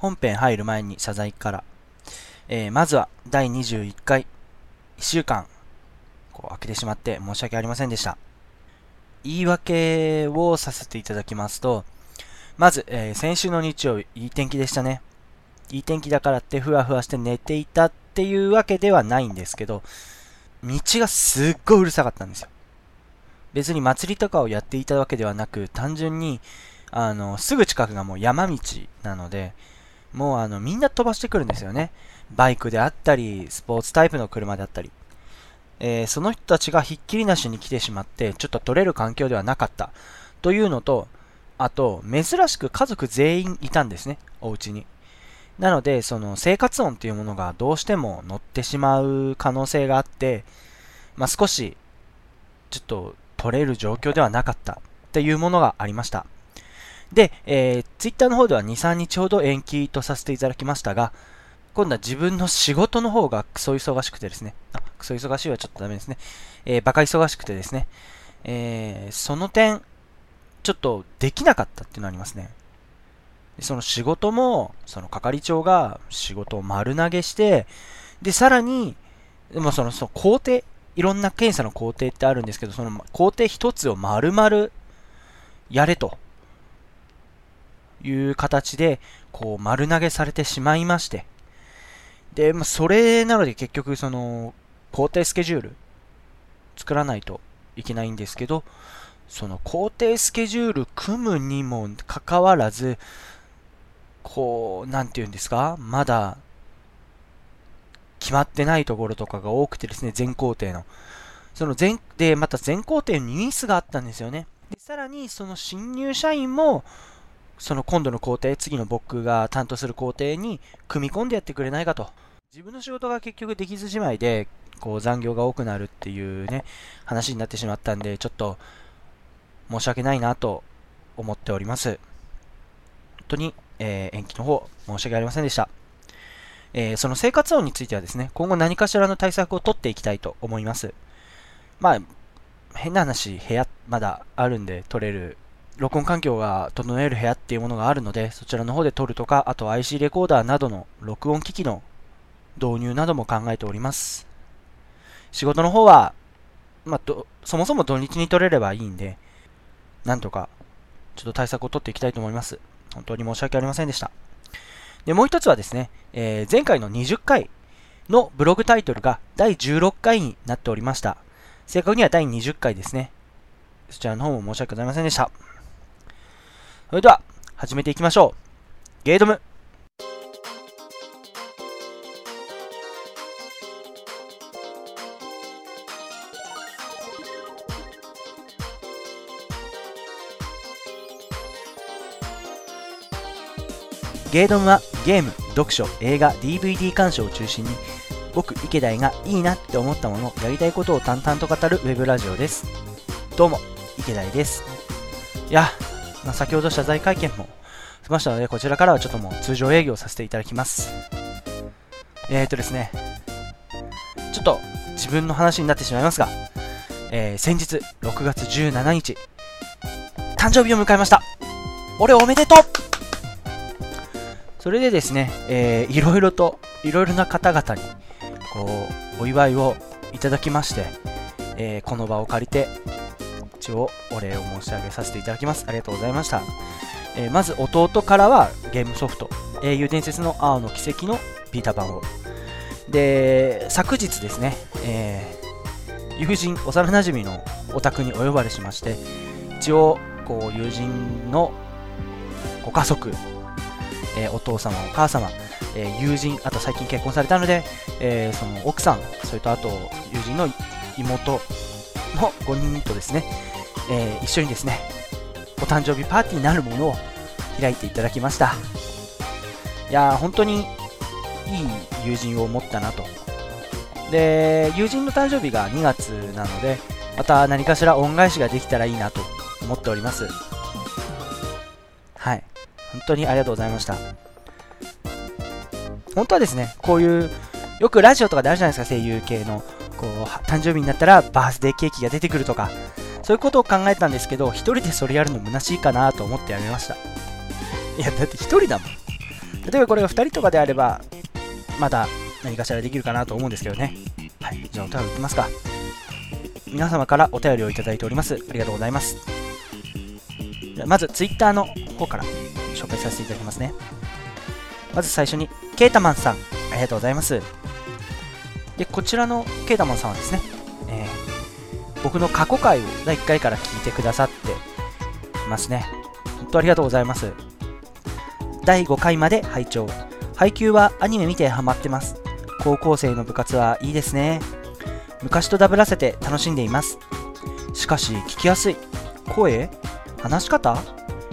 本編入る前に謝罪から。えーまずは第21回、1週間、こう開けてしまって申し訳ありませんでした。言い訳をさせていただきますと、まず、えー先週の日曜日、いい天気でしたね。いい天気だからってふわふわして寝ていたっていうわけではないんですけど、道がすっごいうるさかったんですよ。別に祭りとかをやっていたわけではなく、単純に、あの、すぐ近くがもう山道なので、もうあの、みんな飛ばしてくるんですよね。バイクであったり、スポーツタイプの車であったり。えーその人たちがひっきりなしに来てしまって、ちょっと取れる環境ではなかった。というのと、あと、珍しく家族全員いたんですね、お家に。なので、その生活音っていうものがどうしても乗ってしまう可能性があって、まあ、少し、ちょっと取れる状況ではなかったっていうものがありました。で、えー、ツイッターの方では2、3日ほど延期とさせていただきましたが、今度は自分の仕事の方がクソ忙しくてですね、あ、クソ忙しいはちょっとダメですね。えー、バカ忙しくてですね、えー、その点、ちょっとできなかったっていうのがありますね。その仕事も、その係長が仕事を丸投げして、で、さらに、でもその、その工程、いろんな検査の工程ってあるんですけど、その工程一つを丸々やれという形で、こう丸投げされてしまいまして、で、まあ、それなので結局、その、工程スケジュール作らないといけないんですけど、その工程スケジュール組むにもかかわらず、こう、なんて言うんですか？まだ、決まってないところとかが多くてですね、全工程の。その全、で、また全工程にミスがあったんですよね。で、さらに、その新入社員も、その今度の工程、次の僕が担当する工程に組み込んでやってくれないかと。自分の仕事が結局できずじまいで、こう残業が多くなるっていうね、話になってしまったんで、ちょっと申し訳ないなと思っております。本当に、えー延期の方、申し訳ありませんでした。えーその生活音についてはですね、今後何かしらの対策を取っていきたいと思います。まあ、変な話、部屋、まだあるんで撮れる、録音環境が整える部屋っていうものがあるので、そちらの方で撮るとか、あと IC レコーダーなどの録音機器の導入なども考えております。仕事の方は、まあ、どそもそも土日に撮れればいいんで、なんとか、ちょっと対策を取っていきたいと思います。本当に申し訳ありませんでした。で、もう一つはですね、えー前回の20回のブログタイトルが第16回になっておりました。正確には第20回ですね。そちらの方も申し訳ございませんでした。それでは、始めていきましょう。ゲードム。ゲードムはゲーム、読書、映画、DVD 鑑賞を中心に僕、池田がいいなって思ったもの、やりたいことを淡々と語るウェブラジオです。どうも、池田です。いや、まあ、先ほど謝罪会見もしましたので、こちらからはちょっともう通常営業させていただきます。えーとですね、ちょっと自分の話になってしまいますが、えー先日、6月17日、誕生日を迎えました俺おめでとうそれでですね、えーいろいろと、いろいろな方々に、こう、お祝いをいただきまして、えーこの場を借りて、一応お礼を申し上げさせていただきます。ありがとうございました。えーまず弟からはゲームソフト、英雄伝説の青の奇跡のビータ版を。で、昨日ですね、えー友人、幼馴染のお宅にお呼ばれしまして、一応、こう、友人のご家族、えーお父様、お母様、えー友人、あと最近結婚されたので、えーその奥さん、それとあと友人の妹の5人とですね、えー一緒にですね、お誕生日パーティーになるものを開いていただきました。いやー、本当にいい友人を持ったなと。で、友人の誕生日が2月なので、また何かしら恩返しができたらいいなと思っております。はい。本当にありがとうございました。本当はですね、こういう、よくラジオとかであるじゃないですか、声優系の。こう、誕生日になったらバースデーケーキが出てくるとか、そういうことを考えたんですけど、一人でそれやるの虚しいかなと思ってやめました。いや、だって一人だもん。例えばこれが2人とかであれば、まだ何かしらできるかなと思うんですけどね。はい、じゃあお便りいきますか。皆様からお便りをいただいております。ありがとうございます。まず、Twitter の方から紹介させていただきますね。まず最初に、ケータマンさん、ありがとうございます。で、こちらのケータマンさんはですね、えー、僕の過去回を第1回から聞いてくださってますね。本当ありがとうございます。第5回まで拝聴。配給はアニメ見てハマってます。高校生の部活はいいですね。昔とダブらせて楽しんでいます。しかし、聞きやすい。声？話し方？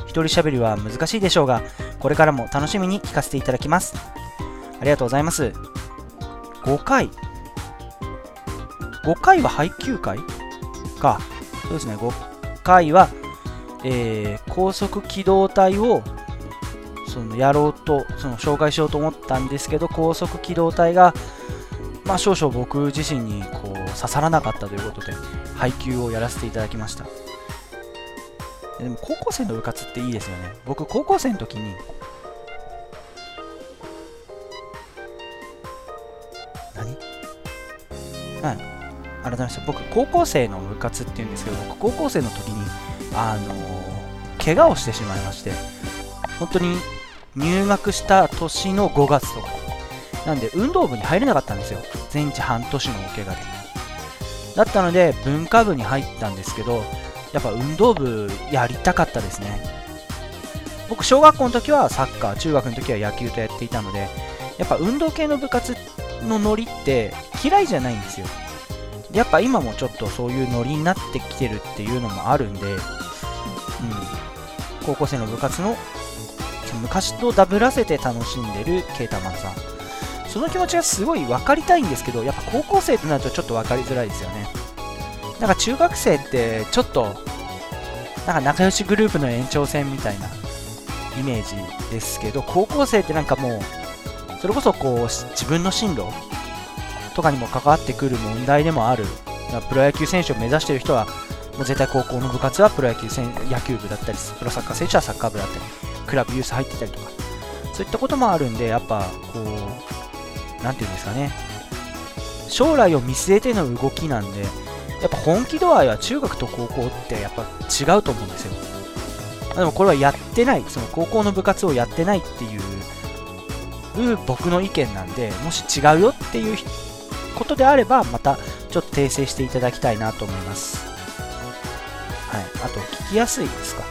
一人喋りは難しいでしょうが、これからも楽しみに聞かせていただきます。ありがとうございます。5回？5回は配給会か。そうですね、5回は、えー、高速機動隊をそのやろうと、その紹介しようと思ったんですけど、高速機動隊が、まあ、少々僕自身にこう刺さらなかったということで、配給をやらせていただきました。でも高校生の部活っていいですよね。僕、高校生の時に、改めまして、僕、高校生の部活っていうんですけど、僕、高校生の時に、あの、怪我をしてしまいまして、本当に入学した年の5月とか。なんで、運動部に入れなかったんですよ。全治半年のお怪我で。だったので、文化部に入ったんですけど、やっぱ運動部やりたかったですね。僕、小学校の時はサッカー、中学の時は野球とやっていたので、やっぱ運動系の部活のノリって嫌いじゃないんですよ。やっぱ今もちょっとそういうノリになってきてるっていうのもあるんで、うん、高校生の部活の昔とダブらせて楽しんでるケータマンさん。その気持ちがすごい分かりたいんですけどやっぱ高校生となるとちょっと分かりづらいですよね。なんか中学生ってちょっとなんか仲良しグループの延長線みたいなイメージですけど高校生ってなんかもうそれこそこう自分の進路とかにも関わってくる問題でもある。プロ野球選手を目指している人はもう絶対高校の部活はプロ野球野球部だったりプロサッカー選手はサッカー部だったりクラブユース入ってたりとか、そういったこともあるんで、やっぱ、こう、なんていうんですかね、将来を見据えての動きなんで、やっぱ本気度合いは中学と高校ってやっぱ違うと思うんですよ。でもこれはやってない、その高校の部活をやってないっていう僕の意見なんで、もし違うよっていうことであれば、またちょっと訂正していただきたいなと思います。はい。あと、聞きやすいですか？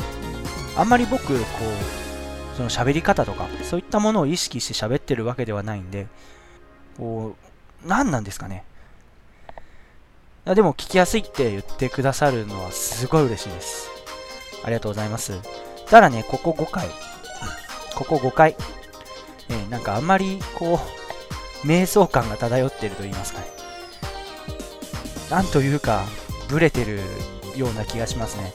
あんまり僕、こう、その喋り方とか、そういったものを意識して喋ってるわけではないんで、こう、何なんですかね？でも聞きやすいって言ってくださるのはすごい嬉しいです。ありがとうございます。ただね、ここ5回、ここ5回、え、なんかあんまりこう、瞑想感が漂ってると言いますかね。なんというか、ブレてるような気がしますね。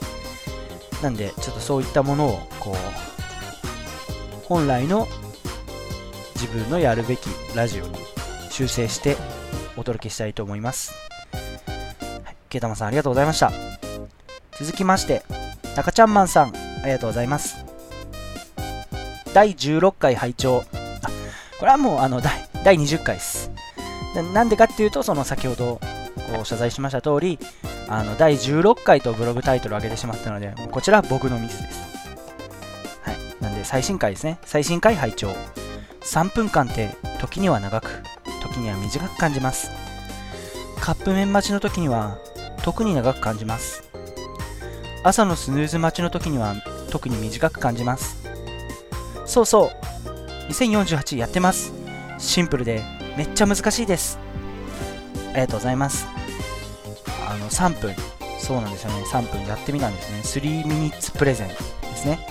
なんで、ちょっとそういったものを、こう、本来の自分のやるべきラジオに修正してお届けしたいと思います。はい、ケイタマさんありがとうございました。続きまして、タカちゃんマンさんありがとうございます。第16回拝聴、これはもうあの第第20回です。なんでかっていうと、その先ほどこう謝罪しました通り、あの第16回とブログタイトルを上げてしまったので、こちらは僕のミスです。はい。なんで最新回ですね。最新回拝聴3分間って時には長く、時には短く感じます。カップ麺待ちの時には特に長く感じます。朝のスヌーズ待ちの時には特に短く感じます。そうそう、2048やってます。シンプルでめっちゃ難しいです。ありがとうございます。あの、3分。そうなんですよね。3分やってみたんですね。3 minutes プレゼンですね。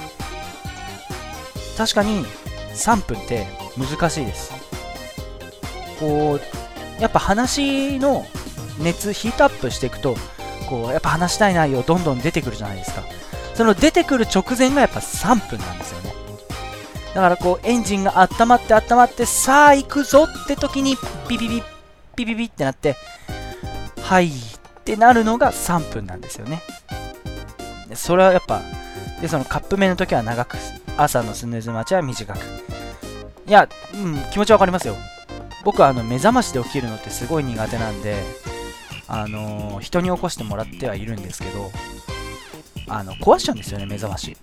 確かに3分って難しいです。こう、やっぱ話の熱、ヒートアップしていくと、こう、やっぱ話したい内容どんどん出てくるじゃないですか。その出てくる直前がやっぱ3分なんですよね。だからこう、エンジンが温まって温まって、さあ行くぞって時に、ビビビ、ビビビってなって、はいってなるのが3分なんですよね。それはやっぱ、で、そのカップ麺の時は長く朝のスヌーズ待ちは短くいや、うん、気持ちわかりますよ。僕はあの目覚ましで起きるのってすごい苦手なんで、あのー、人に起こしてもらってはいるんですけど、あの壊しちゃうんですよね、目覚まし。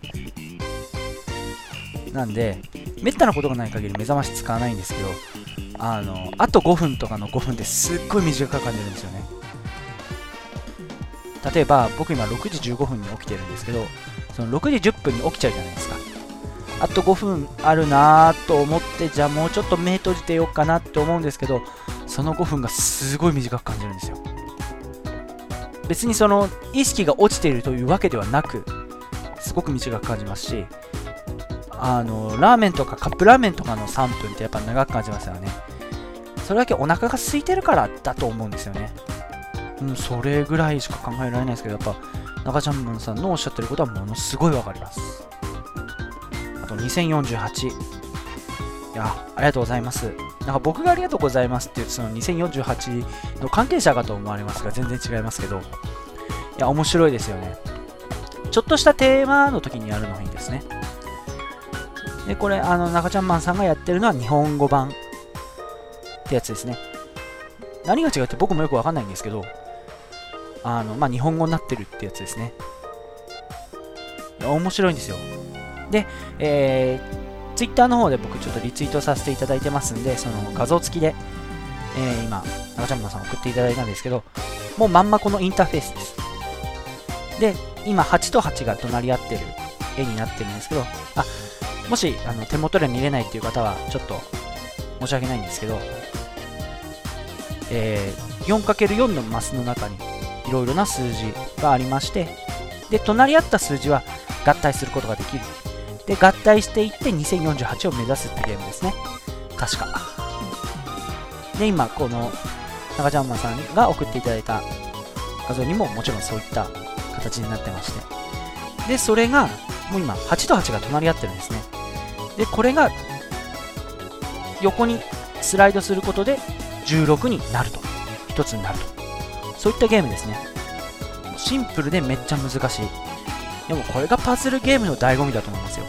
なんで、めったなことがない限り目覚まし使わないんですけど、あの、あと5分とかの5分ですっごい短く感じるんですよね。例えば、僕今6時15分に起きてるんですけど、その6時10分に起きちゃうじゃないですか。あと5分あるなぁと思って、じゃあもうちょっと目閉じてようかなって思うんですけど、その5分がすごい短く感じるんですよ。別にその意識が落ちているというわけではなく、すごく短く感じますし、あの、ラーメンとかカップラーメンとかの3分ってやっぱ長く感じますよね。それだけお腹が空いてるからだと思うんですよね。うん、それぐらいしか考えられないですけど、やっぱ、中ちゃんマンさんのおっしゃってることはものすごいわかります。あと、2048。いや、ありがとうございます。なんか僕がありがとうございますって言う、その2048の関係者かと思われますが、全然違いますけど、いや、面白いですよね。ちょっとしたテーマの時にやるのがいいですね。で、これ、あの、中ちゃんマンさんがやってるのは日本語版ってやつですね。何が違うって僕もよくわかんないんですけど、あの、まあ、日本語になってるってやつですね。面白いんですよ。で、えー、Twitter の方で僕ちょっとリツイートさせていただいてますんで、その画像付きで、えー、今、中ちゃんマンさん送っていただいたんですけど、もうまんまこのインターフェースです。で、今8と8が隣り合ってる絵になってるんですけど、あ、もしあの手元で見れないっていう方はちょっと申し訳ないんですけど、えー、4×4 のマスの中にいろいろな数字がありましてで隣り合った数字は合体することができる。で合体していって2048を目指すってゲームですね。確か。で今この中ちゃんまさんが送っていただいた画像にももちろんそういった形になってまして。でそれがもう今8と8が隣り合ってるんですね。でこれが横にスライドすることで16になると。1つになると。そういったゲームですね。シンプルでめっちゃ難しい。でもこれがパズルゲームの醍醐味だと思いますよ。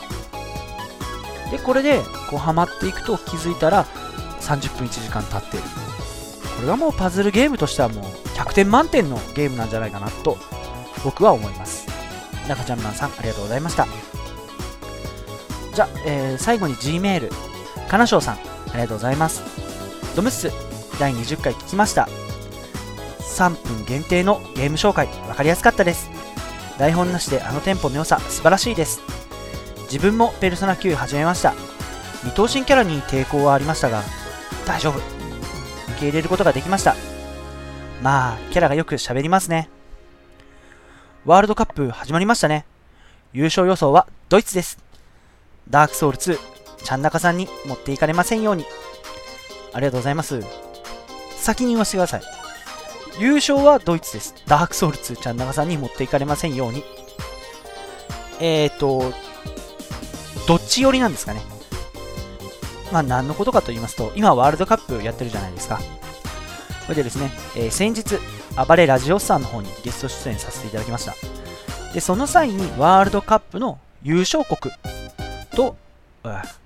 でこれでこうハマっていくと気づいたら30分1時間経っている。これがもうパズルゲームとしてはもう100点満点のゲームなんじゃないかなと僕は思います。中ちゃんマンさんありがとうございました。じゃあ、えー、最後に G メール。かなしょうさん、ありがとうございます。ドムッス、第20回聞きました。3分限定のゲーム紹介、わかりやすかったです。台本なしであのテンポの良さ、素晴らしいです。自分もペルソナ9始めました。二等身キャラに抵抗はありましたが、大丈夫。受け入れることができました。まあ、キャラがよく喋りますね。ワールドカップ始まりましたね。優勝予想はドイツです。ダークソウル2、ちゃん中さんに持っていかれませんように。ありがとうございます。先に言わせてください。優勝はドイツです。ダークソウル2、ちゃん中さんに持っていかれませんように。えーと、どっち寄りなんですかね。まあ何のことかと言いますと、今ワールドカップやってるじゃないですか。それでですね、えー、先日、暴れラジオスさんの方にゲスト出演させていただきました。で、その際にワールドカップの優勝国と、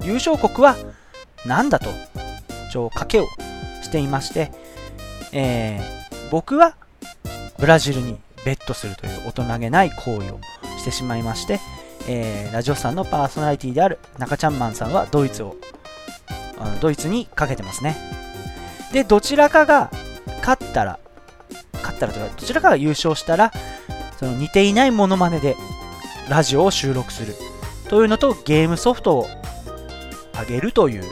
優勝国は何だと、一応賭けをしていまして、えー、僕はブラジルにベットするという大人げない行為をしてしまいまして、えー、ラジオさんのパーソナリティである中ちゃんマンさんはドイツを、あのドイツにかけてますね。で、どちらかが勝ったら、勝ったらというか、どちらかが優勝したら、その似ていないものまねでラジオを収録するというのとゲームソフトをあげるという。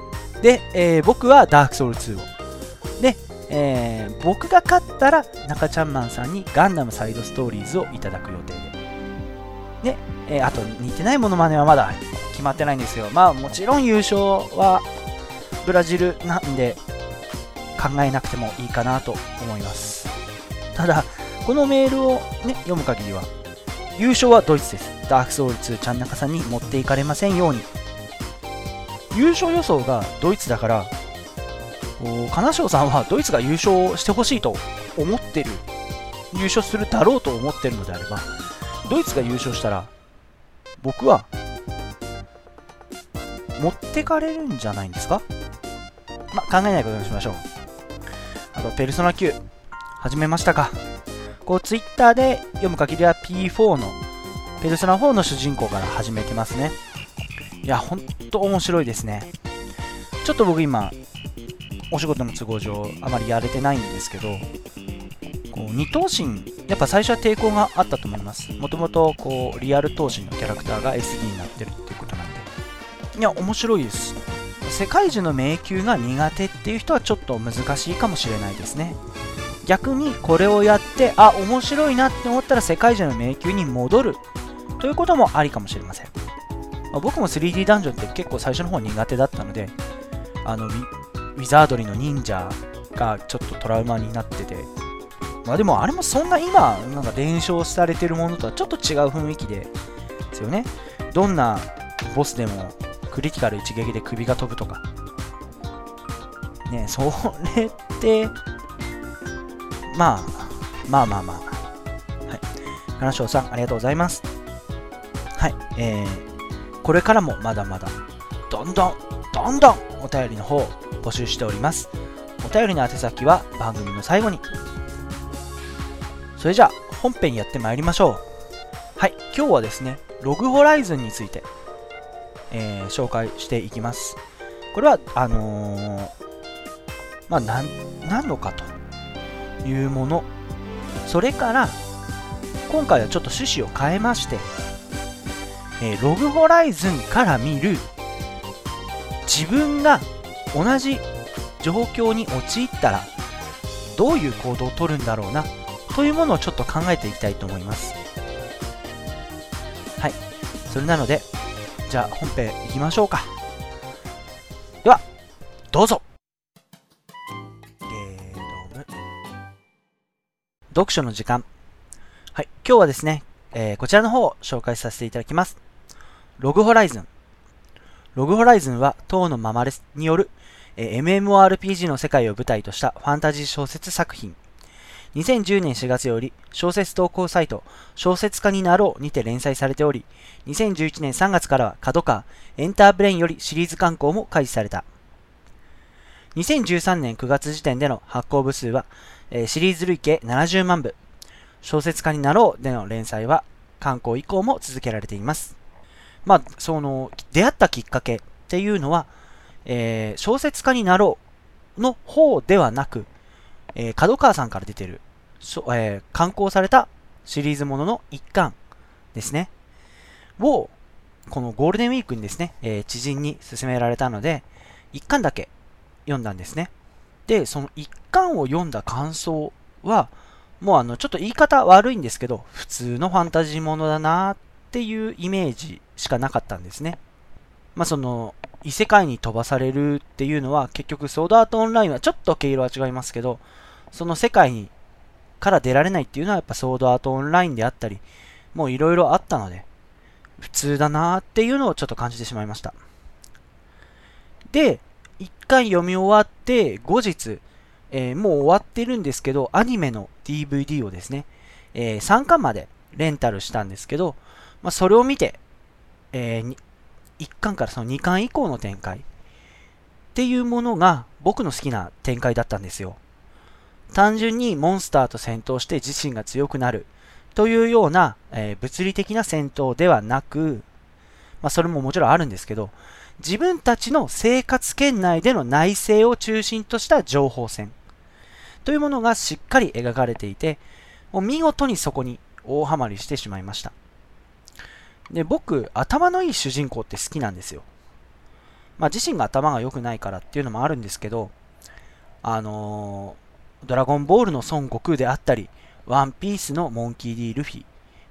で、えー、僕はダークソウル2を。で、えー、僕が勝ったら中ちゃんマンさんにガンダムサイドストーリーズをいただく予定で。で、えー、あと似てないものまねはまだ決まってないんですよ。まあもちろん優勝はブラジルなんで考えなくてもいいかなと思います。ただ、このメールをね、読む限りは優勝はドイツです。ダークソウル2ちゃん中さんに持っていかれませんように。優勝予想がドイツだから、金賞さんはドイツが優勝してほしいと思ってる、優勝するだろうと思ってるのであれば、ドイツが優勝したら、僕は、持ってかれるんじゃないんですか？ま考えないことにしましょう。あと、ペルソナ9、始めましたかこう、ツイッターで読む限りは P4 の、ペルソナ4の主人公から始めてますね。いや、ほんと面白いですね。ちょっと僕今、お仕事の都合上、あまりやれてないんですけど、こう二頭身、やっぱ最初は抵抗があったと思います。もともとこうリアル頭身のキャラクターが SD になってるっていうことなんで。いや、面白いです。世界中の迷宮が苦手っていう人はちょっと難しいかもしれないですね。逆にこれをやって、あ、面白いなって思ったら世界中の迷宮に戻るということもありかもしれません。まあ、僕も 3D ダンジョンって結構最初の方苦手だったので、あのウィザードリーの忍者がちょっとトラウマになってて、まあでもあれもそんな今、なんか伝承されてるものとはちょっと違う雰囲気でですよね。どんなボスでもクリティカル一撃で首が飛ぶとか。ねそれって、まあ、まあまあまあ。はい。金賞さん、ありがとうございます。はい。えー、これからもまだまだ、どんどん、どんどんお便りの方募集しております。お便りの宛先は番組の最後にそれじゃあ本編やってまいりましょうはい今日はですねログホライズンについて、えー、紹介していきますこれはあのー、まあ何何のかというもの。それから今回はちょっと趣旨を変えまして、えー、ログホライズンから見る自分が同じ状況に陥ったらどういう行動をとるんだろうなというものをちょっと考えていきたいと思います。はい。それなのでじゃあ本編いきましょうか。ではどうぞ。読書の時間。はい今日はですね、えー、こちらの方を紹介させていただきます。ログホライズン。ログホライズンは当のままれによる、えー、MMORPG の世界を舞台としたファンタジー小説作品。2010年4月より小説投稿サイト小説家になろうにて連載されており、2011年3月からは角川エンターブレインよりシリーズ刊行も開始された。2013年9月時点での発行部数は、えー、シリーズ累計70万部。小説家になろうでの連載は刊行以降も続けられています。まあ、その、出会ったきっかけっていうのは、えー、小説家になろうの方ではなく、えー、角川さんから出てる、えー、刊行されたシリーズものの一巻ですね。を、このゴールデンウィークにですね、えー、知人に勧められたので、一巻だけ読んだんですね。で、その一巻を読んだ感想は、もうあの、ちょっと言い方悪いんですけど、普通のファンタジーものだなっていうイメージしかなかったんですね。まあその、異世界に飛ばされるっていうのは結局ソードアートオンラインはちょっと毛色は違いますけど、その世界にから出られないっていうのはやっぱソードアートオンラインであったり、もういろいろあったので、普通だなーっていうのをちょっと感じてしまいました。で、回読み終わって、後日、えー、もう終わってるんですけど、アニメの DVD をですね、えー、3巻までレンタルしたんですけど、まあ、それを見て、えー、1巻からその2巻以降の展開っていうものが僕の好きな展開だったんですよ。単純にモンスターと戦闘して自身が強くなるというような、えー、物理的な戦闘ではなく、まあ、それももちろんあるんですけど、自分たちの生活圏内での内政を中心とした情報戦というものがしっかり描かれていて、もう見事にそこに大ハマりしてしまいました。で、僕、頭のいい主人公って好きなんですよ。まあ、自身が頭が良くないからっていうのもあるんですけど、あのドラゴンボールの孫悟空であったり、ワンピースのモンキー・ディ・ルフィ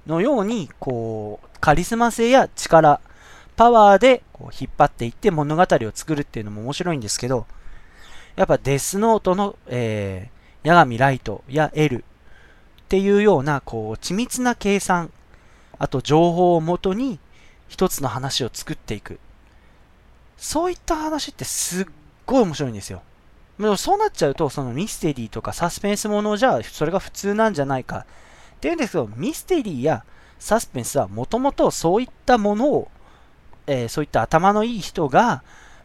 のように、こう、カリスマ性や力、パワーでこう引っ張っていって物語を作るっていうのも面白いんですけど、やっぱデスノートの、えー、ヤガミライトやエルっていうような、こう、緻密な計算、あと情報をもとに一つの話を作っていく。そういった話ってすっごい面白いんですよ。でもそうなっちゃうと、そのミステリーとかサスペンスものじゃ、それが普通なんじゃないか。っていうんですけど、ミステリーやサスペンスはもともとそういったものを、えー、そういった頭のいい人が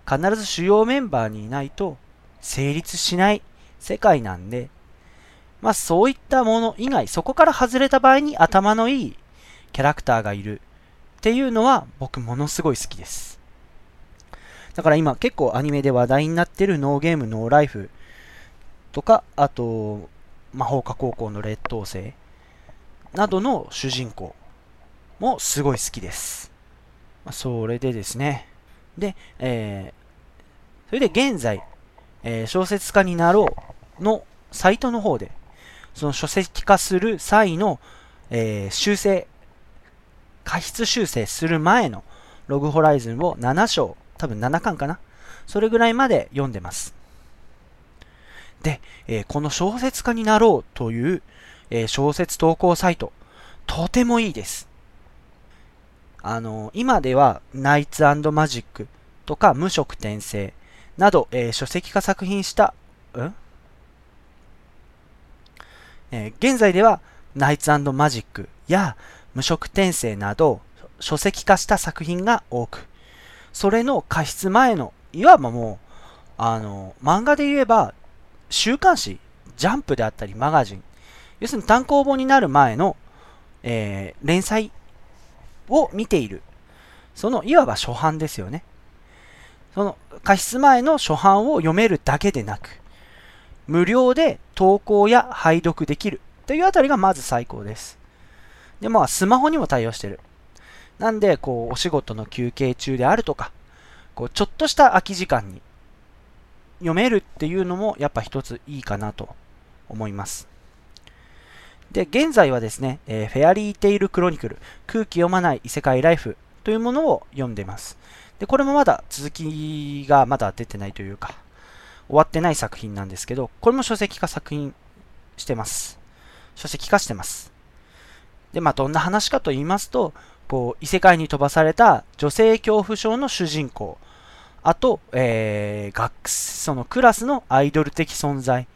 必ず主要メンバーにいないと成立しない世界なんで、まあそういったもの以外、そこから外れた場合に頭のいいキャラクターがいるっていうのは僕ものすごい好きです。だから今結構アニメで話題になってるノーゲームノーライフとか、あと魔法科高校の劣等生などの主人公もすごい好きです。まあ、それでですね。で、えー、それで現在、えー、小説家になろうのサイトの方で、その書籍化する際の、えー、修正、過失修正する前のログホライズンを7章、多分7巻かな？それぐらいまで読んでます。で、えー、この小説家になろうという、えー、小説投稿サイト、とてもいいです。あの、今ではナイツマジックとか無色転生など、えー、書籍化作品した、んえー、現在ではナイツマジックや無色転生など書籍化した作品が多く、それの過失前の、いわばもう、あの、漫画で言えば、週刊誌、ジャンプであったりマガジン、要するに単行本になる前の、えー、連載を見ている。その、いわば初版ですよね。その、過失前の初版を読めるだけでなく、無料で投稿や拝読できるというあたりがまず最高です。で、まあ、スマホにも対応してる。なんで、こう、お仕事の休憩中であるとか、こう、ちょっとした空き時間に読めるっていうのも、やっぱ一ついいかなと思います。で、現在はですね、えー、フェアリーテイルクロニクル、空気読まない異世界ライフというものを読んでます。で、これもまだ続きがまだ出てないというか、終わってない作品なんですけど、これも書籍化作品してます。書籍化してます。で、まあ、どんな話かと言いますと、こう、異世界に飛ばされた女性恐怖症の主人公、あと、えー、学、そのクラスのアイドル的存在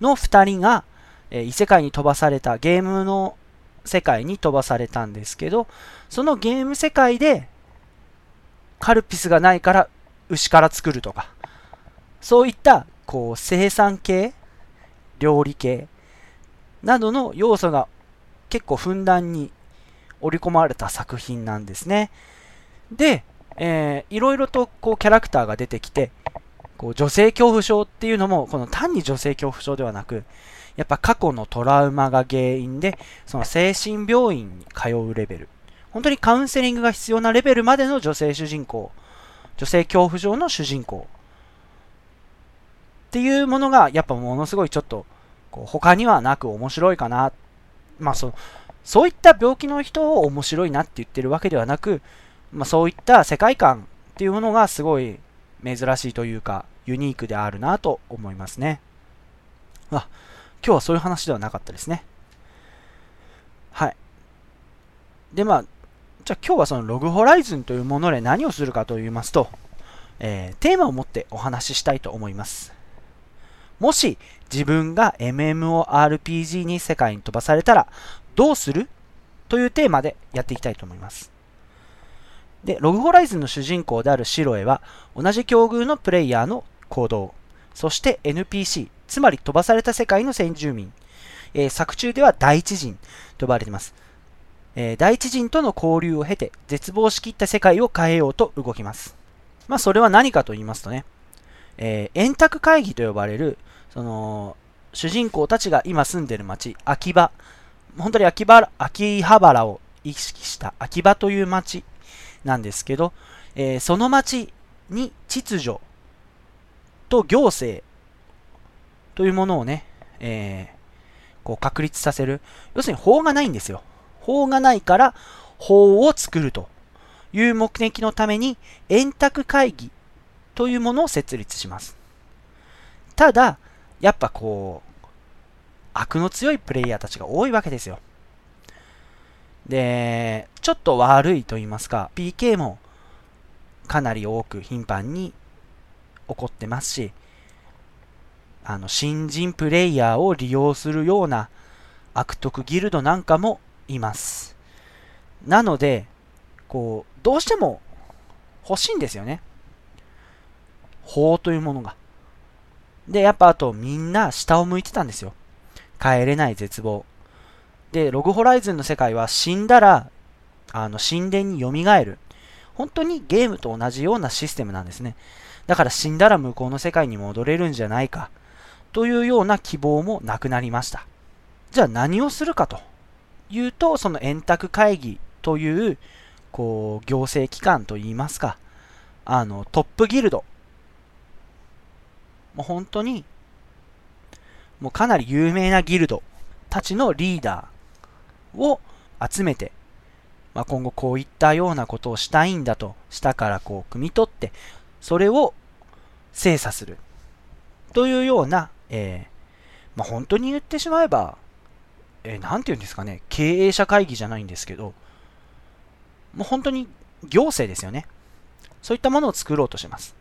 の二人が、え異世界に飛ばされた、ゲームの世界に飛ばされたんですけど、そのゲーム世界で、カルピスがないから牛から作るとか、そういった、こう、生産系、料理系、などの要素が結構ふんだんに織り込まれた作品なんですね。で、えー、いろいろとこうキャラクターが出てきて、こう女性恐怖症っていうのも、この単に女性恐怖症ではなく、やっぱ過去のトラウマが原因で、その精神病院に通うレベル。本当にカウンセリングが必要なレベルまでの女性主人公。女性恐怖症の主人公。っていうものが、やっぱものすごいちょっと、こう他にはなく面白いかな。まあそ、そういった病気の人を面白いなって言ってるわけではなく、まあそういった世界観っていうものがすごい珍しいというか、ユニークであるなと思いますね。あ、今日はそういう話ではなかったですね。はい。で、まあ、じゃあ今日はそのログホライズンというもので何をするかと言いますと、えー、テーマを持ってお話ししたいと思います。もし自分が MMORPG に世界に飛ばされたらどうするというテーマでやっていきたいと思います。で、ログホライズンの主人公であるシロエは同じ境遇のプレイヤーの行動、そして NPC、つまり飛ばされた世界の先住民。えー、作中では第一人と呼ばれています。えー、第一人との交流を経て、絶望しきった世界を変えようと動きます。まあ、それは何かと言いますとね、えー、円卓会議と呼ばれる、その、主人公たちが今住んでる町、秋葉、本当に秋葉秋葉原を意識した秋葉という町なんですけど、えー、その町に秩序と行政というものをね、えー、こう確立させる。要するに法がないんですよ。法がないから法を作るという目的のために円卓会議というものを設立します。ただ、やっぱこう、悪の強いプレイヤーたちが多いわけですよ。で、ちょっと悪いと言いますか、PK もかなり多く頻繁に起こってますし、あの、新人プレイヤーを利用するような悪徳ギルドなんかもいます。なので、こう、どうしても欲しいんですよね。法というものが。で、やっぱあとみんな下を向いてたんですよ。帰れない絶望。で、ログホライズンの世界は死んだら、あの、神殿に蘇る。本当にゲームと同じようなシステムなんですね。だから死んだら向こうの世界に戻れるんじゃないか。というような希望もなくなりました。じゃあ何をするかというと、その円卓会議という、こう、行政機関といいますか、あの、トップギルド。もう本当に、もうかなり有名なギルドたちのリーダーを集めて、まあ、今後こういったようなことをしたいんだと、下からこう、汲み取って、それを精査する。というような、えー、まあ、本当に言ってしまえば、えー、て言うんですかね、経営者会議じゃないんですけど、もう本当に行政ですよね。そういったものを作ろうとします。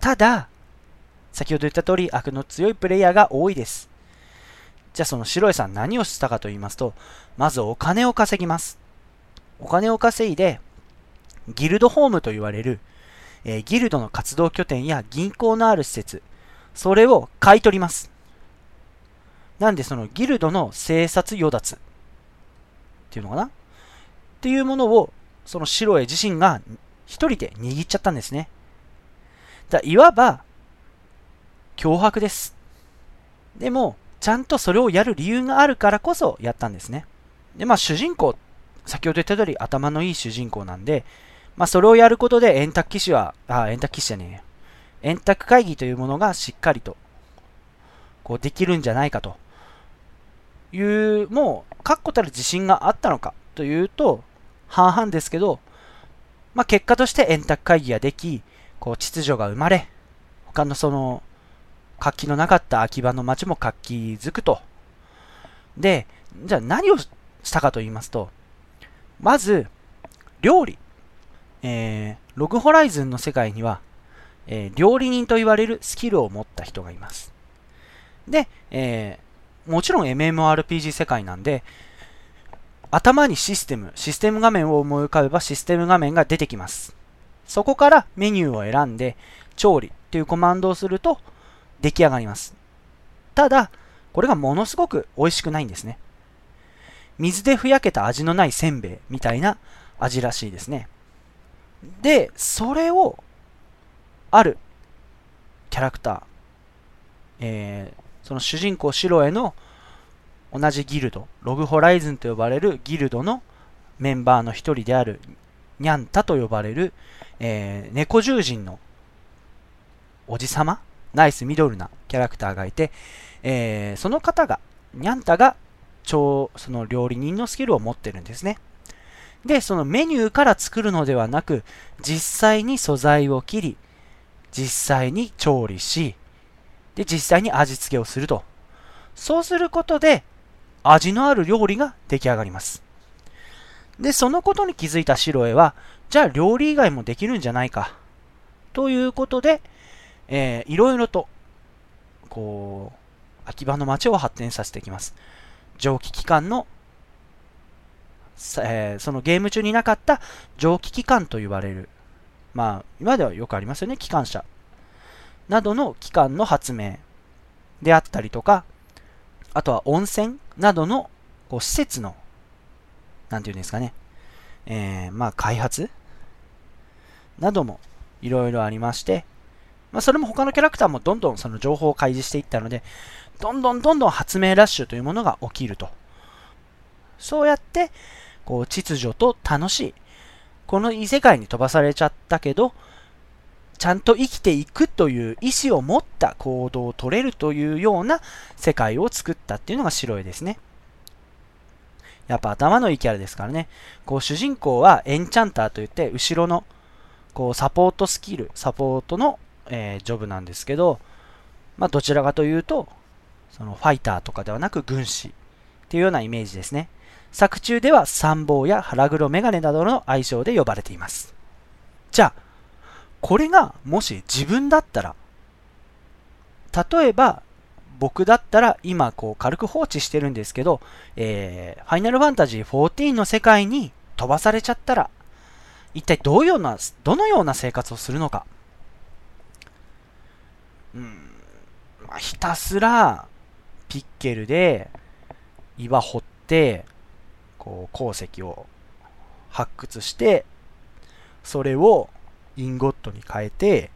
ただ、先ほど言った通り、悪の強いプレイヤーが多いです。じゃあその白井さん何をしたかと言いますと、まずお金を稼ぎます。お金を稼いで、ギルドホームと言われる、えー、ギルドの活動拠点や銀行のある施設、それを買い取ります。なんでそのギルドの生殺与奪っていうのかな？っていうものを、その白江自身が一人で握っちゃったんですね。だいわば、脅迫です。でも、ちゃんとそれをやる理由があるからこそやったんですね。で、まあ主人公、先ほど言った通り頭のいい主人公なんで、まあそれをやることで円卓騎士は、あ、円卓騎士じゃねえ円卓会議というものがしっかりと、こうできるんじゃないかという、もう確固たる自信があったのかというと、半々ですけど、まあ結果として円卓会議ができ、こう秩序が生まれ、他のその活気のなかった秋葉の街も活気づくと。で、じゃあ何をしたかと言いますと、まず、料理。えー、ログホライズンの世界には、えー、料理人と言われるスキルを持った人がいます。で、えー、もちろん MMORPG 世界なんで、頭にシステム、システム画面を思い浮かべばシステム画面が出てきます。そこからメニューを選んで、調理っていうコマンドをすると、出来上がります。ただ、これがものすごく美味しくないんですね。水でふやけた味のないせんべいみたいな味らしいですね。で、それを、あるキャラクター、えー、その主人公シロエの同じギルド、ログホライズンと呼ばれるギルドのメンバーの一人であるニャンタと呼ばれる、えー、猫獣人のおじさまナイスミドルなキャラクターがいて、えー、その方が、ニャンタが超、その料理人のスキルを持ってるんですね。で、そのメニューから作るのではなく、実際に素材を切り、実際に調理し、で、実際に味付けをすると。そうすることで、味のある料理が出来上がります。で、そのことに気づいたシロエは、じゃあ料理以外もできるんじゃないか。ということで、えー、いろいろと、こう、秋葉の街を発展させていきます。蒸気機関の、えー、そのゲーム中になかった蒸気機関と言われる、まあ、今ではよくありますよね、機関車。などの機関の発明であったりとか、あとは温泉などのこう施設の、なんていうんですかね、えー、まあ開発などもいろいろありまして、まあ、それも他のキャラクターもどんどんその情報を開示していったので、どんどんどんどん発明ラッシュというものが起きると。そうやって、こう、秩序と楽しい。この異世界に飛ばされちゃったけど、ちゃんと生きていくという意志を持った行動を取れるというような世界を作ったっていうのが白絵ですね。やっぱ頭のいいキャラですからね。こう主人公はエンチャンターといって後ろのこうサポートスキル、サポートのえー、ジョブなんですけど、まあ、どちらかというと、そのファイターとかではなく軍師っていうようなイメージですね。作中では参謀や腹黒メガネなどの愛称で呼ばれています。じゃあ、これがもし自分だったら、例えば僕だったら今こう軽く放置してるんですけど、えー、ファイナルファンタジー14の世界に飛ばされちゃったら、一体どういうような、どのような生活をするのか。うん、まあ、ひたすら、ピッケルで、岩掘って、こう、鉱石を発掘して、それをインゴットに変えて、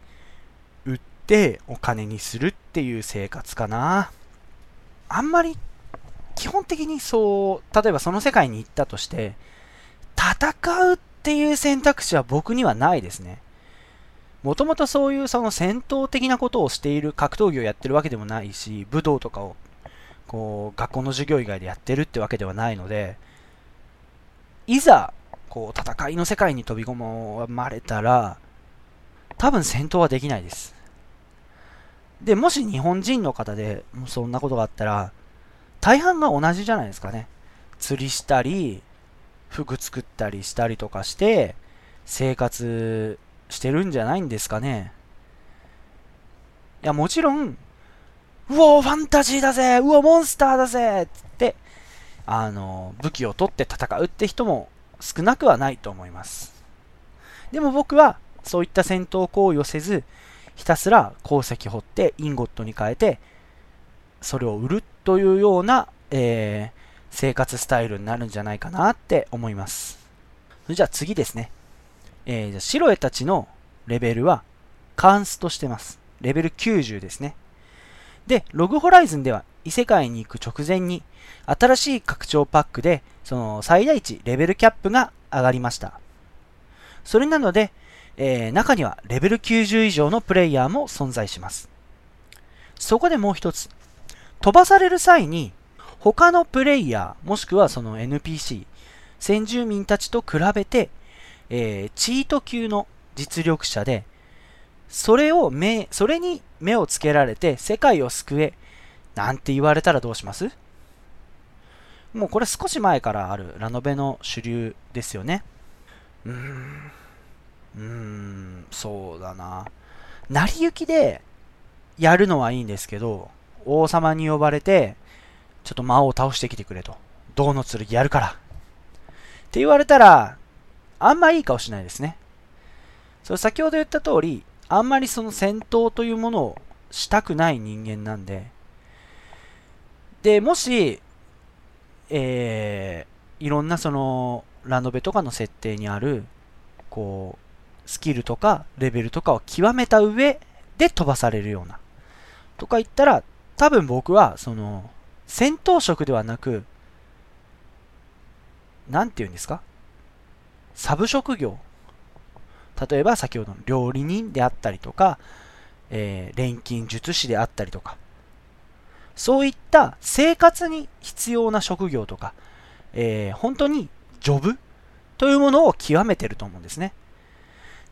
売ってお金にするっていう生活かな。あんまり、基本的にそう、例えばその世界に行ったとして、戦うっていう選択肢は僕にはないですね。もともとそういうその戦闘的なことをしている格闘技をやってるわけでもないし、武道とかをこう学校の授業以外でやってるってわけではないので、いざこう戦いの世界に飛び込まれたら、多分戦闘はできないです。で、もし日本人の方でそんなことがあったら、大半が同じじゃないですかね。釣りしたり、服作ったりしたりとかして、生活してるんじゃないんですかね。いや、もちろん、うおファンタジーだぜうおモンスターだぜっ、あの、武器を取って戦うって人も少なくはないと思います。でも僕は、そういった戦闘行為をせず、ひたすら鉱石掘ってインゴットに変えて、それを売るというような、えー、生活スタイルになるんじゃないかなって思います。それじゃあ次ですね。えー、シロエたちのレベルはカンストしてます。レベル90ですね。で、ログホライズンでは異世界に行く直前に新しい拡張パックでその最大値レベルキャップが上がりました。それなので、えー、中にはレベル90以上のプレイヤーも存在します。そこでもう一つ、飛ばされる際に他のプレイヤーもしくはその NPC、先住民たちと比べて、えー、チート級の実力者で、それを目、それに目をつけられて世界を救え、なんて言われたらどうします？もうこれ少し前からあるラノベの主流ですよね。うーん。うーん、そうだな。成り行きでやるのはいいんですけど、王様に呼ばれて、ちょっと魔王を倒してきてくれと。銅の剣やるから。って言われたら、あんまいい顔しないですね。それ先ほど言った通り、あんまりその戦闘というものをしたくない人間なんで、で、もし、えー、いろんなその、ラノベとかの設定にある、こう、スキルとかレベルとかを極めた上で飛ばされるような、とか言ったら、多分僕は、その、戦闘職ではなく、なんて言うんですか？サブ職業。例えば先ほどの料理人であったりとか、えー、錬金術師であったりとか、そういった生活に必要な職業とか、えー、本当にジョブというものを極めてると思うんですね。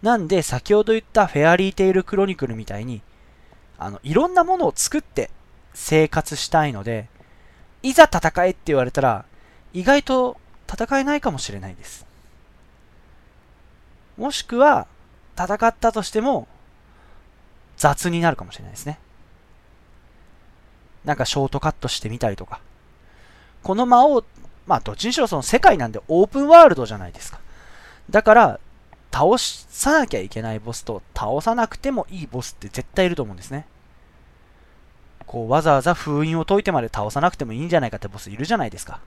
なんで、先ほど言ったフェアリーテイルクロニクルみたいに、あの、いろんなものを作って生活したいので、いざ戦えって言われたら、意外と戦えないかもしれないです。もしくは、戦ったとしても、雑になるかもしれないですね。なんかショートカットしてみたりとか。この魔王、まあどっちにしろその世界なんでオープンワールドじゃないですか。だから、倒さなきゃいけないボスと倒さなくてもいいボスって絶対いると思うんですね。こうわざわざ封印を解いてまで倒さなくてもいいんじゃないかってボスいるじゃないですか。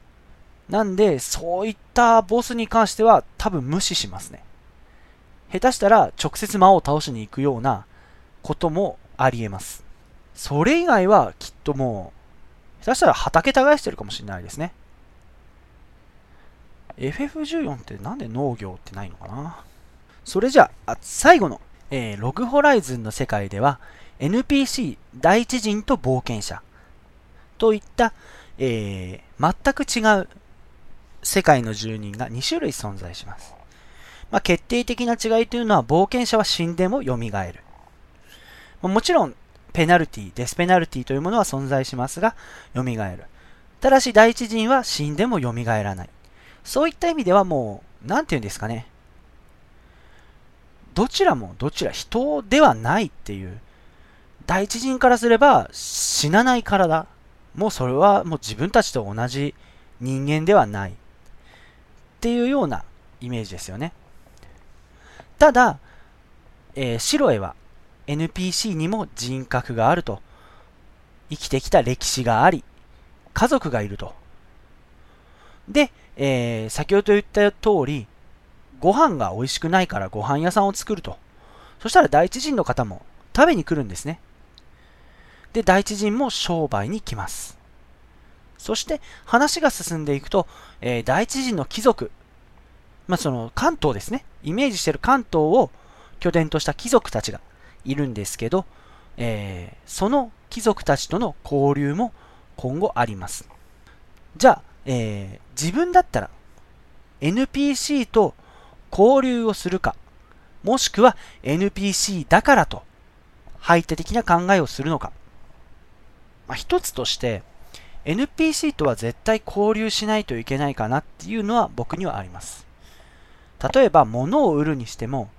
なんで、そういったボスに関しては多分無視しますね。下手したら直接魔王を倒しに行くようなこともありえます。それ以外はきっともう、下手したら畑耕してるかもしれないですね。FF14 ってなんで農業ってないのかな？それじゃあ、最後の、えー、ログホライズンの世界では、NPC 第一人と冒険者といった、えー、全く違う世界の住人が2種類存在します。まあ、決定的な違いというのは冒険者は死んでも蘇る。もちろん、ペナルティ、デスペナルティというものは存在しますが、蘇る。ただし、第一陣は死んでも蘇らない。そういった意味ではもう、なんて言うんですかね。どちらもどちら人ではないっていう。第一陣からすれば死なない体。もうそれはもう自分たちと同じ人間ではない。っていうようなイメージですよね。ただ、えー、シロエは NPC にも人格があると。生きてきた歴史があり、家族がいると。で、えー、先ほど言った通り、ご飯が美味しくないからご飯屋さんを作ると。そしたら第一人の方も食べに来るんですね。で、第一人も商売に来ます。そして話が進んでいくと、えー、第一人の貴族、まあ、その関東ですね。イメージしてる関東を拠点とした貴族たちがいるんですけど、えー、その貴族たちとの交流も今後あります。じゃあ、えー、自分だったら NPC と交流をするか、もしくは NPC だからと排他的な考えをするのか。まあ、一つとして、NPC とは絶対交流しないといけないかなっていうのは僕にはあります。例えば物を売るにしても、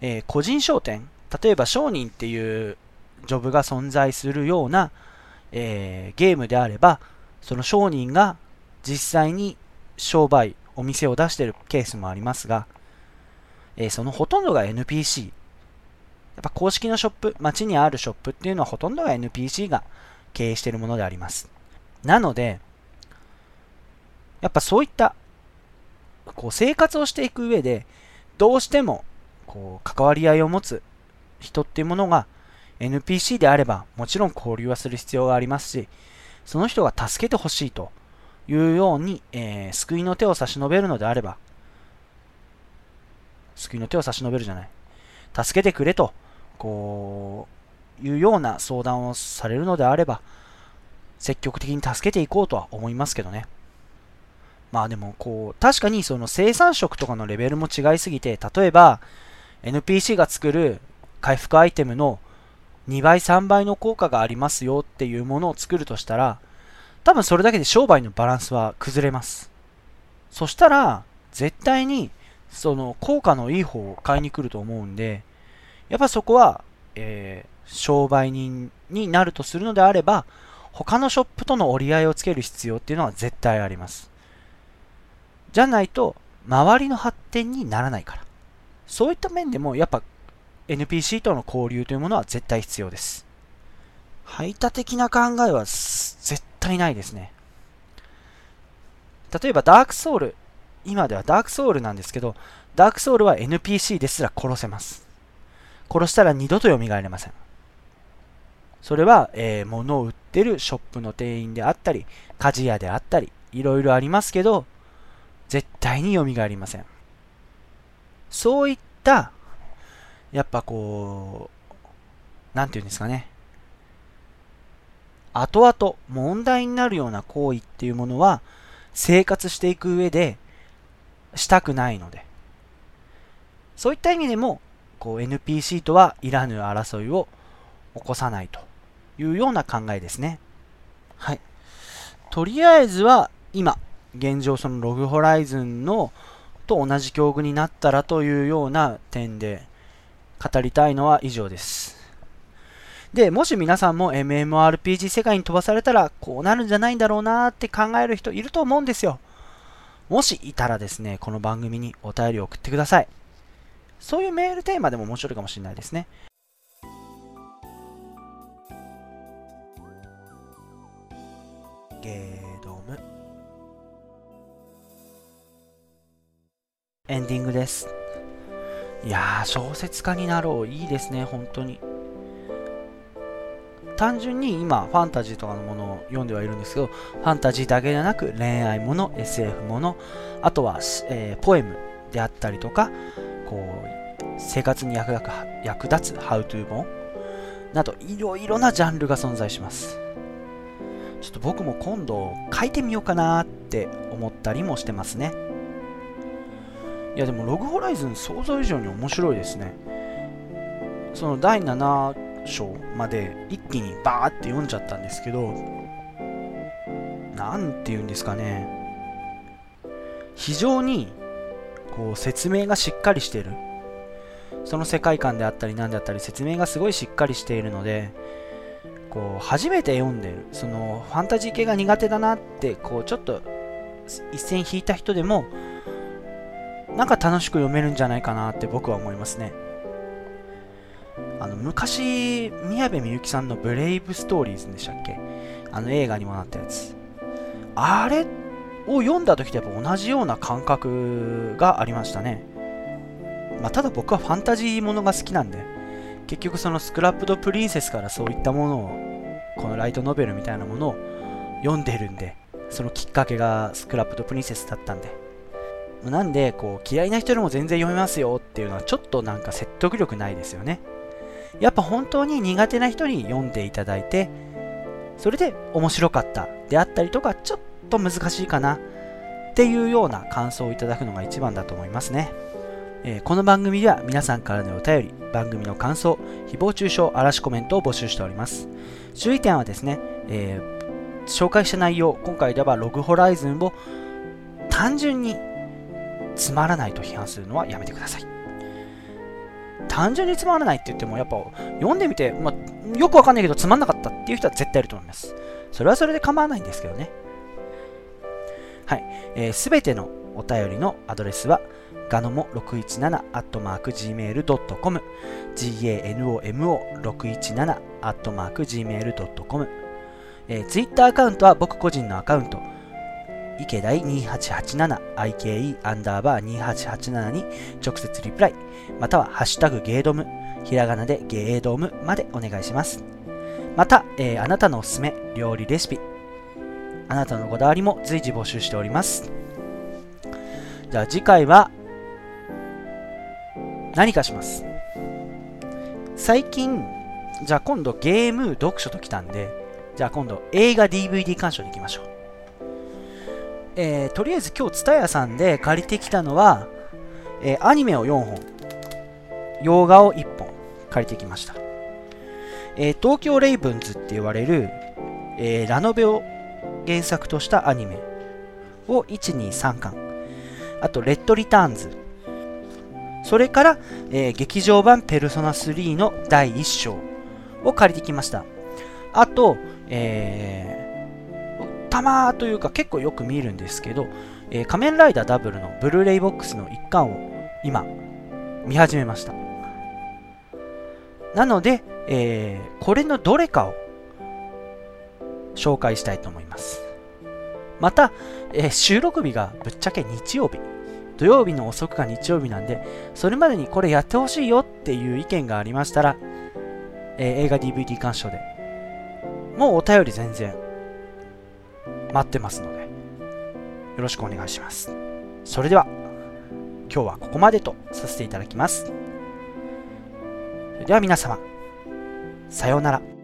えー、個人商店、例えば商人っていうジョブが存在するような、えー、ゲームであれば、その商人が実際に商売、お店を出してるケースもありますが、えー、そのほとんどが NPC。やっぱ公式のショップ、街にあるショップっていうのはほとんどが NPC が経営しているものであります。なので、やっぱそういったこう生活をしていく上で、どうしてもこう関わり合いを持つ人っていうものが NPC であればもちろん交流はする必要がありますし、その人が助けてほしいというように、えー、救いの手を差し伸べるのであれば、救いの手を差し伸べるじゃない。助けてくれと、こう、いうような相談をされるのであれば、積極的に助けていこうとは思いますけどね。まあでも、こう、確かにその生産食とかのレベルも違いすぎて、例えば、NPC が作る回復アイテムの2倍3倍の効果がありますよっていうものを作るとしたら、多分それだけで商売のバランスは崩れます。そしたら、絶対に、その効果のいい方を買いに来ると思うんで、やっぱそこは、えー、商売人になるとするのであれば、他のショップとの折り合いをつける必要っていうのは絶対あります。じゃないと、周りの発展にならないから。そういった面でも、やっぱ NPC との交流というものは絶対必要です。排他的な考えは絶対ないですね。例えばダークソウル、今ではダークソウルなんですけど、ダークソウルは NPC ですら殺せます。殺したら二度と蘇れません。それは、えー、物を売ってるショップの店員であったり、鍛冶屋であったり、いろいろありますけど、絶対に蘇りません。そういったやっぱこう、なんていうんですかね。後々問題になるような行為っていうものは生活していく上でしたくないので。そういった意味でも、こう NPC とはいらぬ争いを起こさないというような考えですね。はい。とりあえずは今、現状そのログホライズンのと同じ境遇になったらというような点で語りたいのは以上です。で、もし皆さんも MMORPG 世界に飛ばされたらこうなるんじゃないんだろうなって考える人いると思うんですよ。もしいたらですね、この番組にお便りを送ってください。そういうメールテーマでも面白いかもしれないですね。ゲーエンディングです。いやー、小説家になろう。いいですね、本当に。単純に今、ファンタジーとかのものを読んではいるんですけど、ファンタジーだけでなく、恋愛もの、SF もの、あとは、えー、ポエムであったりとか、こう、生活に役立つ、役立つ、ハウトゥー本など、いろいろなジャンルが存在します。ちょっと僕も今度書いてみようかなって思ったりもしてますね。いやでもログホライズン想像以上に面白いですね。その第7章まで一気にバーって読んじゃったんですけど、なんて言うんですかね。非常にこう説明がしっかりしてる。その世界観であったり何であったり説明がすごいしっかりしているので、こう初めて読んでる、そのファンタジー系が苦手だなって、こうちょっと一線引いた人でもなんか楽しく読めるんじゃないかなって僕は思いますね。あの昔、宮部みゆきさんのブレイブストーリーズでしたっけ？あの映画にもなったやつ。あれを読んだ時とやっぱ同じような感覚がありましたね。まあ、ただ僕はファンタジーものが好きなんで、結局そのスクラップドプリンセスからそういったものを、このライトノベルみたいなものを読んでるんで、そのきっかけがスクラップドプリンセスだったんで。なんで、こう、嫌いな人でも全然読めますよっていうのはちょっとなんか説得力ないですよね。やっぱ本当に苦手な人に読んでいただいて、それで面白かったであったりとか、ちょっと難しいかなっていうような感想をいただくのが一番だと思いますね。えー、この番組では皆さんからのお便り、番組の感想、誹謗中傷、嵐コメントを募集しております。注意点はですね、えー、紹介した内容、今回ではログホライズンを単純につまらないと批判するのはやめてください。単純につまらないって言っても、やっぱ読んでみて、まあ、よくわかんないけどつまんなかったっていう人は絶対いると思います。それはそれで構わないんですけどね。はい。す、えー、べ、てのお便りのアドレスは、ガノモ617 gmail.com ganomo617 gmail.com えー、ツイッターアカウントは僕個人のアカウント池大2887 IKE アンダーバー2887に直接リプライまたはハッシュタグゲードムひらがなでゲードムまでお願いしますまた、えー、あなたのおすすめ料理レシピあなたのこだわりも随時募集しておりますじゃあ次回は何かします。最近、じゃあ今度ゲーム、読書ときたんで、じゃあ今度映画 DVD 鑑賞に行きましょう。えー、とりあえず今日 TSUTAYA さんで借りてきたのは、えー、アニメを4本、洋画を1本借りてきました。えー、東京レイブンズって言われる、え、ラノベを原作としたアニメを1、2、3巻。あと、レッドリターンズそれから、え、劇場版ペルソナ3の第1章を借りてきました。あと、えー、たまというか結構よく見るんですけど、えー、仮面ライダーダブルのブルーレイボックスの1巻を今見始めました。なので、えー、これのどれかを紹介したいと思います。また、えー、収録日がぶっちゃけ日曜日。土曜日の遅くか日曜日なんで、それまでにこれやってほしいよっていう意見がありましたら、えー、映画 DVD 鑑賞で、もうお便り全然待ってますので、よろしくお願いします。それでは、今日はここまでとさせていただきます。それでは皆様、さようなら。